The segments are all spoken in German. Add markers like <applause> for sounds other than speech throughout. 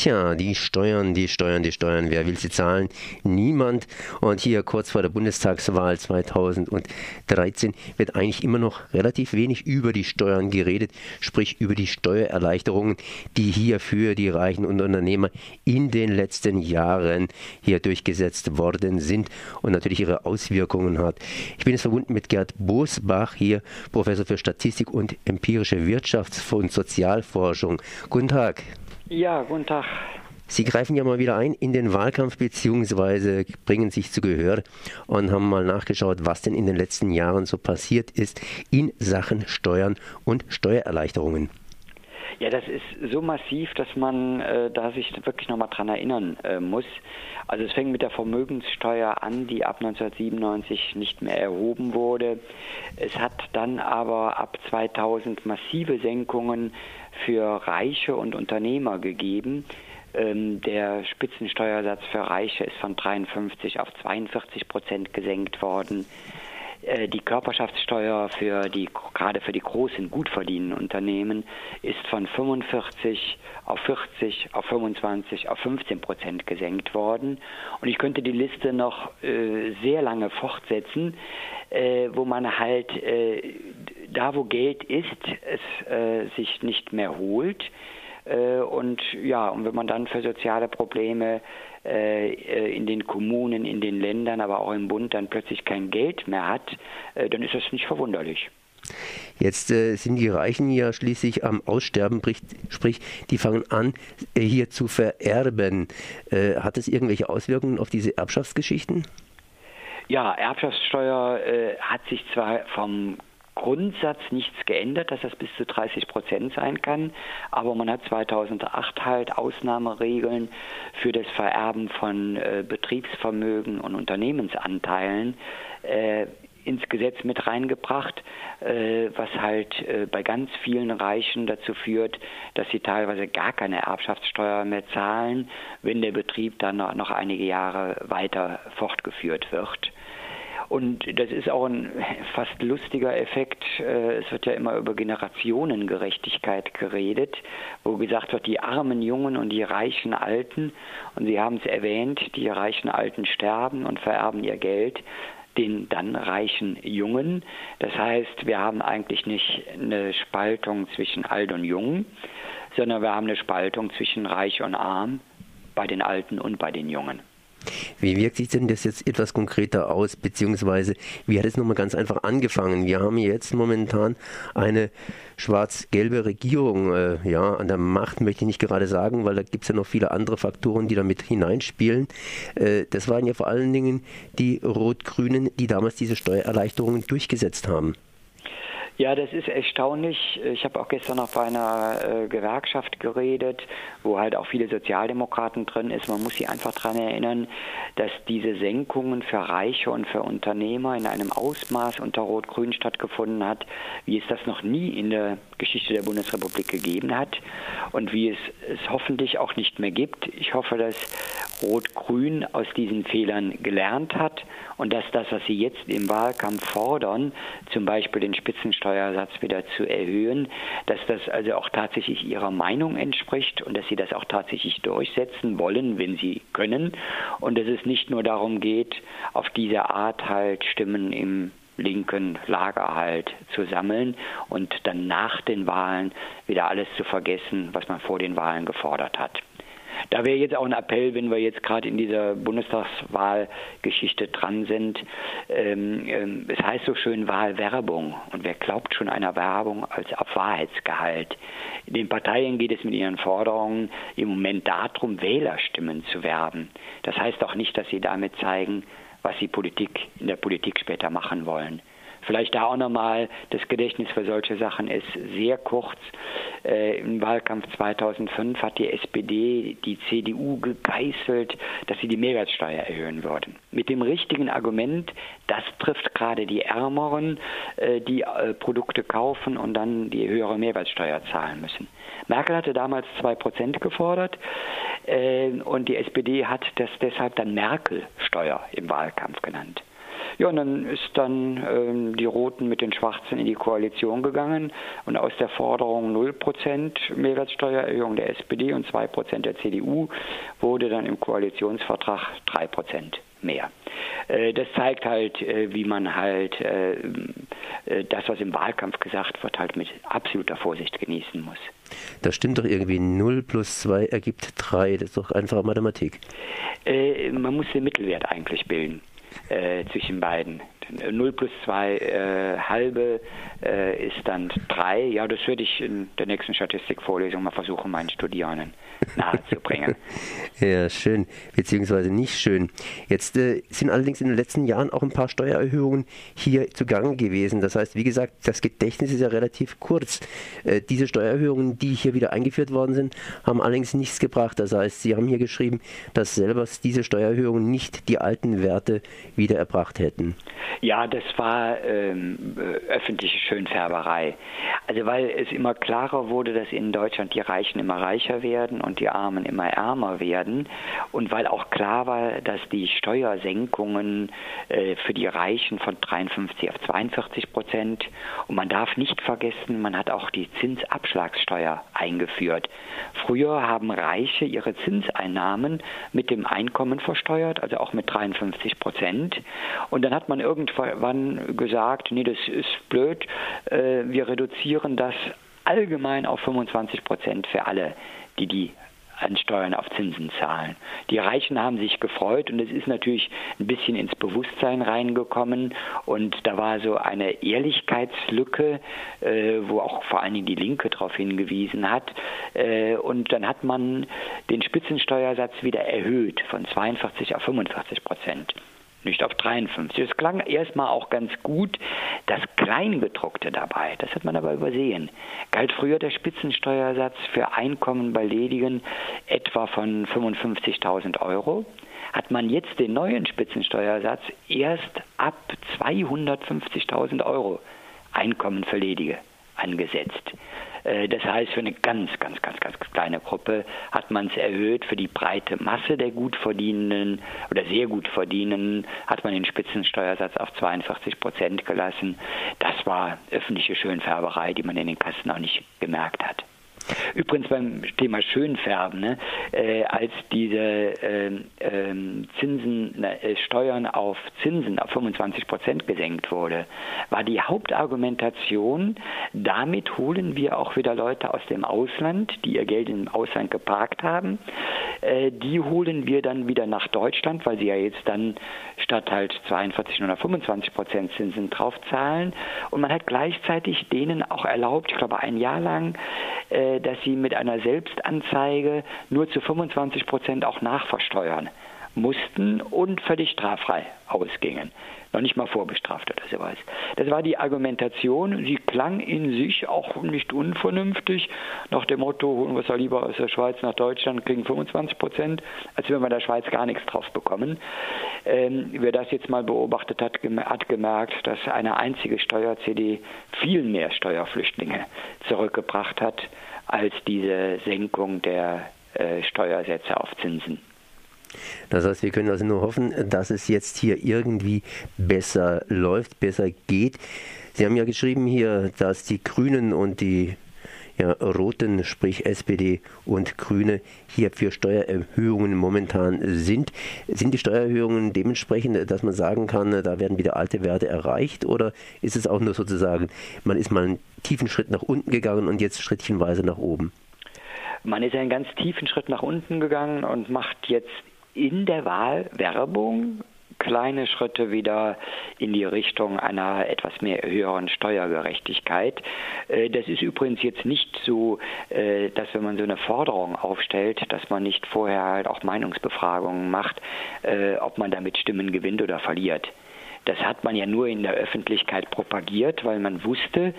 Tja, die Steuern, die Steuern, die Steuern, wer will sie zahlen? Niemand. Und hier kurz vor der Bundestagswahl 2013 wird eigentlich immer noch relativ wenig über die Steuern geredet, sprich über die Steuererleichterungen, die hier für die Reichen und Unternehmer in den letzten Jahren hier durchgesetzt worden sind und natürlich ihre Auswirkungen hat. Ich bin jetzt verbunden mit Gerd Bosbach, hier Professor für Statistik und empirische Wirtschafts- und Sozialforschung. Guten Tag. Ja, guten Tag. Sie greifen ja mal wieder ein in den Wahlkampf beziehungsweise bringen sich zu Gehör und haben mal nachgeschaut, was denn in den letzten Jahren so passiert ist in Sachen Steuern und Steuererleichterungen. Ja, das ist so massiv, dass man äh, da sich wirklich nochmal dran erinnern äh, muss. Also es fängt mit der Vermögenssteuer an, die ab 1997 nicht mehr erhoben wurde. Es hat dann aber ab 2000 massive Senkungen für Reiche und Unternehmer gegeben. Ähm, der Spitzensteuersatz für Reiche ist von 53 auf 42 Prozent gesenkt worden. Äh, die Körperschaftssteuer für die, gerade für die großen, gut verdienenden Unternehmen ist von 45 auf 40, auf 25, auf 15 Prozent gesenkt worden. Und ich könnte die Liste noch äh, sehr lange fortsetzen, äh, wo man halt äh, da, wo Geld ist, es äh, sich nicht mehr holt. Äh, und ja, und wenn man dann für soziale Probleme äh, äh, in den Kommunen, in den Ländern, aber auch im Bund dann plötzlich kein Geld mehr hat, äh, dann ist das nicht verwunderlich. Jetzt äh, sind die Reichen ja schließlich am Aussterben, sprich, die fangen an, äh, hier zu vererben. Äh, hat es irgendwelche Auswirkungen auf diese Erbschaftsgeschichten? Ja, Erbschaftssteuer hat sich zwar vom Grundsatz nichts geändert, dass das bis zu 30 Prozent sein kann. Aber man hat 2008 halt Ausnahmeregeln für das Vererben von äh, Betriebsvermögen und Unternehmensanteilen äh, ins Gesetz mit reingebracht, äh, was halt äh, bei ganz vielen Reichen dazu führt, dass sie teilweise gar keine Erbschaftssteuer mehr zahlen, wenn der Betrieb dann noch einige Jahre weiter fortgeführt wird. Und das ist auch ein fast lustiger Effekt. Äh, es wird ja immer über Generationengerechtigkeit geredet, wo gesagt wird, die armen Jungen und die reichen Alten, und Sie haben es erwähnt, die reichen Alten sterben und vererben ihr Geld den dann reichen Jungen. Das heißt, wir haben eigentlich nicht eine Spaltung zwischen alt und jung, sondern wir haben eine Spaltung zwischen reich und arm bei den Alten und bei den Jungen. Wie wirkt sich denn das jetzt etwas konkreter aus, beziehungsweise wie hat es nochmal ganz einfach angefangen? Wir haben jetzt momentan eine schwarz-gelbe Regierung äh, ja, an der Macht, möchte ich nicht gerade sagen, weil da gibt es ja noch viele andere Faktoren, die da mit hineinspielen. Äh, das waren ja vor allen Dingen die Rot-Grünen, die damals diese Steuererleichterungen durchgesetzt haben. Ja, das ist erstaunlich. Ich habe auch gestern noch bei einer äh, Gewerkschaft geredet, wo halt auch viele Sozialdemokraten drin ist. Man muss sie einfach daran erinnern, dass diese Senkungen für Reiche und für Unternehmer in einem Ausmaß unter Rot-Grün stattgefunden hat, wie es das noch nie in der Geschichte der Bundesrepublik gegeben hat und wie es es hoffentlich auch nicht mehr gibt. Ich hoffe, dass Rot-Grün aus diesen Fehlern gelernt hat und dass das, was sie jetzt im Wahlkampf fordern, zum Beispiel den Spitzensteuersatz wieder zu erhöhen, dass das also auch tatsächlich ihrer Meinung entspricht und dass sie das auch tatsächlich durchsetzen wollen, wenn sie können und dass es nicht nur darum geht, auf diese Art halt Stimmen im linken Lager halt zu sammeln und dann nach den Wahlen wieder alles zu vergessen, was man vor den Wahlen gefordert hat. Da wäre jetzt auch ein Appell, wenn wir jetzt gerade in dieser Bundestagswahlgeschichte dran sind. Ähm, ähm, es heißt so schön Wahlwerbung. Und wer glaubt schon einer Werbung als auf Wahrheitsgehalt? Den Parteien geht es mit ihren Forderungen im Moment darum, Wählerstimmen zu werben. Das heißt auch nicht, dass sie damit zeigen, was sie Politik in der Politik später machen wollen. Vielleicht da auch nochmal, das Gedächtnis für solche Sachen ist sehr kurz. Äh, Im Wahlkampf 2005 hat die SPD die CDU gegeißelt, dass sie die Mehrwertsteuer erhöhen würden. Mit dem richtigen Argument, das trifft gerade die Ärmeren, äh, die äh, Produkte kaufen und dann die höhere Mehrwertsteuer zahlen müssen. Merkel hatte damals 2% gefordert äh, und die SPD hat das deshalb dann Merkel-Steuer im Wahlkampf genannt. Ja, und dann ist dann ähm, die Roten mit den Schwarzen in die Koalition gegangen und aus der Forderung 0% Mehrwertsteuererhöhung der SPD und 2% der CDU wurde dann im Koalitionsvertrag 3% mehr. Äh, das zeigt halt, äh, wie man halt äh, das, was im Wahlkampf gesagt wird, halt mit absoluter Vorsicht genießen muss. Das stimmt doch irgendwie. 0 plus 2 ergibt 3. Das ist doch einfache Mathematik. man muss den Mittelwert eigentlich bilden zwischen beiden. 0 plus 2 äh, halbe äh, ist dann 3. Ja, das würde ich in der nächsten Statistikvorlesung mal versuchen, meinen Studierenden nahezubringen. <laughs> ja, schön, beziehungsweise nicht schön. Jetzt äh, sind allerdings in den letzten Jahren auch ein paar Steuererhöhungen hier zugange gewesen. Das heißt, wie gesagt, das Gedächtnis ist ja relativ kurz. Äh, diese Steuererhöhungen, die hier wieder eingeführt worden sind, haben allerdings nichts gebracht. Das heißt, Sie haben hier geschrieben, dass selber diese Steuererhöhungen nicht die alten Werte wieder erbracht hätten. Ja, das war ähm, äh, öffentliche Schönfärberei. Also weil es immer klarer wurde, dass in Deutschland die Reichen immer reicher werden und die Armen immer ärmer werden und weil auch klar war, dass die Steuersenkungen äh, für die Reichen von 53 auf 42 Prozent und man darf nicht vergessen, man hat auch die Zinsabschlagssteuer eingeführt. Früher haben Reiche ihre Zinseinnahmen mit dem Einkommen versteuert, also auch mit 53 Prozent und dann hat man irgendwann gesagt, nee, das ist blöd, äh, wir reduzieren das allgemein auf 25 Prozent für alle, die die an Steuern auf Zinsen zahlen. Die Reichen haben sich gefreut und es ist natürlich ein bisschen ins Bewusstsein reingekommen und da war so eine Ehrlichkeitslücke, äh, wo auch vor allen Dingen die Linke darauf hingewiesen hat. Äh, und dann hat man den Spitzensteuersatz wieder erhöht von 42 auf 45 Prozent nicht auf 53. Es klang erstmal auch ganz gut. Das Kleingedruckte dabei, das hat man aber übersehen, galt früher der Spitzensteuersatz für Einkommen bei Ledigen etwa von 55.000 Euro. Hat man jetzt den neuen Spitzensteuersatz erst ab 250.000 Euro Einkommen für Ledige angesetzt. Äh, das heißt, für eine ganz, ganz, ganz, ganz kleine Gruppe hat man es erhöht. Für die breite Masse der gut verdienenden oder sehr gut verdienenden hat man den Spitzensteuersatz auf 42 Prozent gelassen. Das war öffentliche Schönfärberei, die man in den Kassen auch nicht gemerkt hat. Übrigens beim Thema Schönfärben, ne, äh, als diese äh, äh, Zinsen, Steuern auf Zinsen auf 25 Prozent gesenkt wurde, war die Hauptargumentation, damit holen wir auch wieder Leute aus dem Ausland, die ihr Geld im Ausland geparkt haben, äh, die holen wir dann wieder nach Deutschland, weil sie ja jetzt dann statt halt 42 oder 25 Prozent Zinsen draufzahlen. Und man hat gleichzeitig denen auch erlaubt, ich glaube ein Jahr lang, äh, dass sie mit einer Selbstanzeige nur zu 25 Prozent auch nachversteuern mussten und völlig straffrei ausgingen noch nicht mal vorbestraft oder sowas. Das war die Argumentation. Sie klang in sich auch nicht unvernünftig, nach dem Motto, holen wir es ja lieber aus der Schweiz nach Deutschland, kriegen 25 Prozent, als wenn wir in der Schweiz gar nichts drauf bekommen. Ähm, wer das jetzt mal beobachtet hat, hat gemerkt, dass eine einzige Steuer-CD viel mehr Steuerflüchtlinge zurückgebracht hat, als diese Senkung der äh, Steuersätze auf Zinsen. Das heißt, wir können also nur hoffen, dass es jetzt hier irgendwie besser läuft, besser geht. Sie haben ja geschrieben hier, dass die Grünen und die ja, Roten, sprich SPD und Grüne, hier für Steuererhöhungen momentan sind. Sind die Steuererhöhungen dementsprechend, dass man sagen kann, da werden wieder alte Werte erreicht? Oder ist es auch nur sozusagen, man ist mal einen tiefen Schritt nach unten gegangen und jetzt schrittchenweise nach oben? Man ist einen ganz tiefen Schritt nach unten gegangen und macht jetzt in der Wahl Werbung kleine Schritte wieder in die Richtung einer etwas mehr höheren Steuergerechtigkeit. Äh, das ist übrigens jetzt nicht so, äh, dass wenn man so eine Forderung aufstellt, dass man nicht vorher halt auch Meinungsbefragungen macht, äh, ob man damit Stimmen gewinnt oder verliert. Das hat man ja nur in der Öffentlichkeit propagiert, weil man wusste,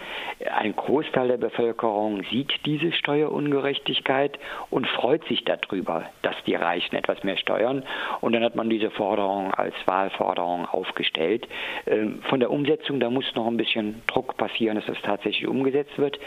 ein Großteil der Bevölkerung sieht diese Steuerungerechtigkeit und freut sich darüber, dass die Reichen etwas mehr steuern. Und dann hat man diese Forderung als Wahlforderung aufgestellt. Ähm, von der Umsetzung, da muss noch ein bisschen Druck passieren, dass das tatsächlich umgesetzt wird.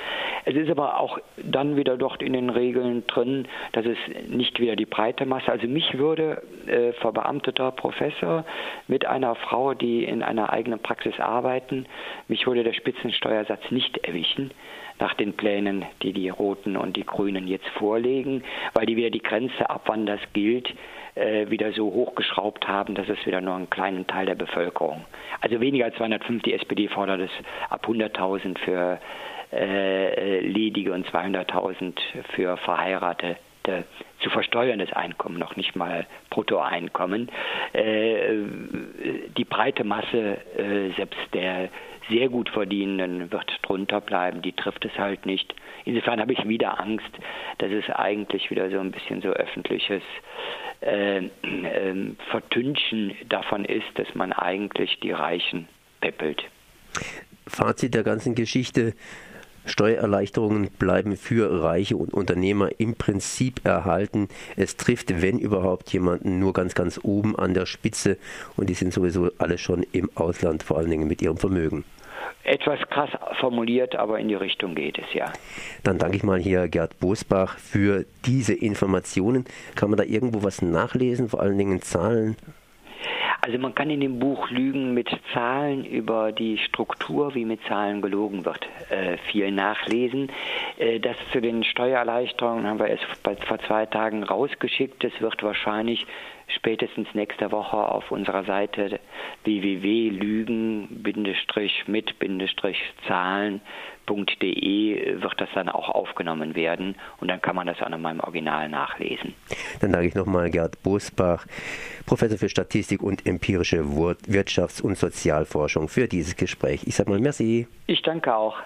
Es ist aber auch dann wieder dort in den Regeln drin, dass es nicht wieder die breite Masse, also mich würde äh, verbeamteter Professor mit einer Frau, die in einer eigenen Praxis arbeiten. Mich würde der Spitzensteuersatz nicht erwischen nach den Plänen, die die Roten und die Grünen jetzt vorlegen, weil die wieder die Grenze ab, wann das gilt, äh, wieder so hochgeschraubt haben, dass es wieder nur einen kleinen Teil der Bevölkerung. Also weniger als 205, die SPD fordert es ab 100.000 für äh, ledige und 200.000 für verheiratete zu versteuerndes Einkommen, noch nicht mal Bruttoeinkommen. Äh, die breite Masse, äh, selbst der sehr gut verdienenden, wird drunter bleiben. Die trifft es halt nicht. Insofern habe ich wieder Angst, dass es eigentlich wieder so ein bisschen so öffentliches äh, äh, Vertünchen davon ist, dass man eigentlich die Reichen peppelt. Fazit der ganzen Geschichte. Steuererleichterungen bleiben für Reiche und Unternehmer im Prinzip erhalten. Es trifft, wenn überhaupt, jemanden nur ganz, ganz oben an der Spitze und die sind sowieso alle schon im Ausland, vor allen Dingen mit ihrem Vermögen. Etwas krass formuliert, aber in die Richtung geht es ja. Dann danke ich mal hier Gerd Bosbach für diese Informationen. Kann man da irgendwo was nachlesen, vor allen Dingen Zahlen? Also man kann in dem Buch Lügen mit Zahlen über die Struktur, wie mit Zahlen gelogen wird, äh, viel nachlesen. Äh, das zu den Steuererleichterungen haben wir erst vor zwei Tagen rausgeschickt. Das wird wahrscheinlich spätestens nächste Woche auf unserer Seite www.lügen-mit-zahlen.de wird das dann auch aufgenommen werden und dann kann man das an meinem Original nachlesen. Dann danke ich nochmal Gerd Bosbach, Professor für Statistik und empirische Wirtschafts- und Sozialforschung für dieses Gespräch. Ich sage mal merci. Ich danke auch.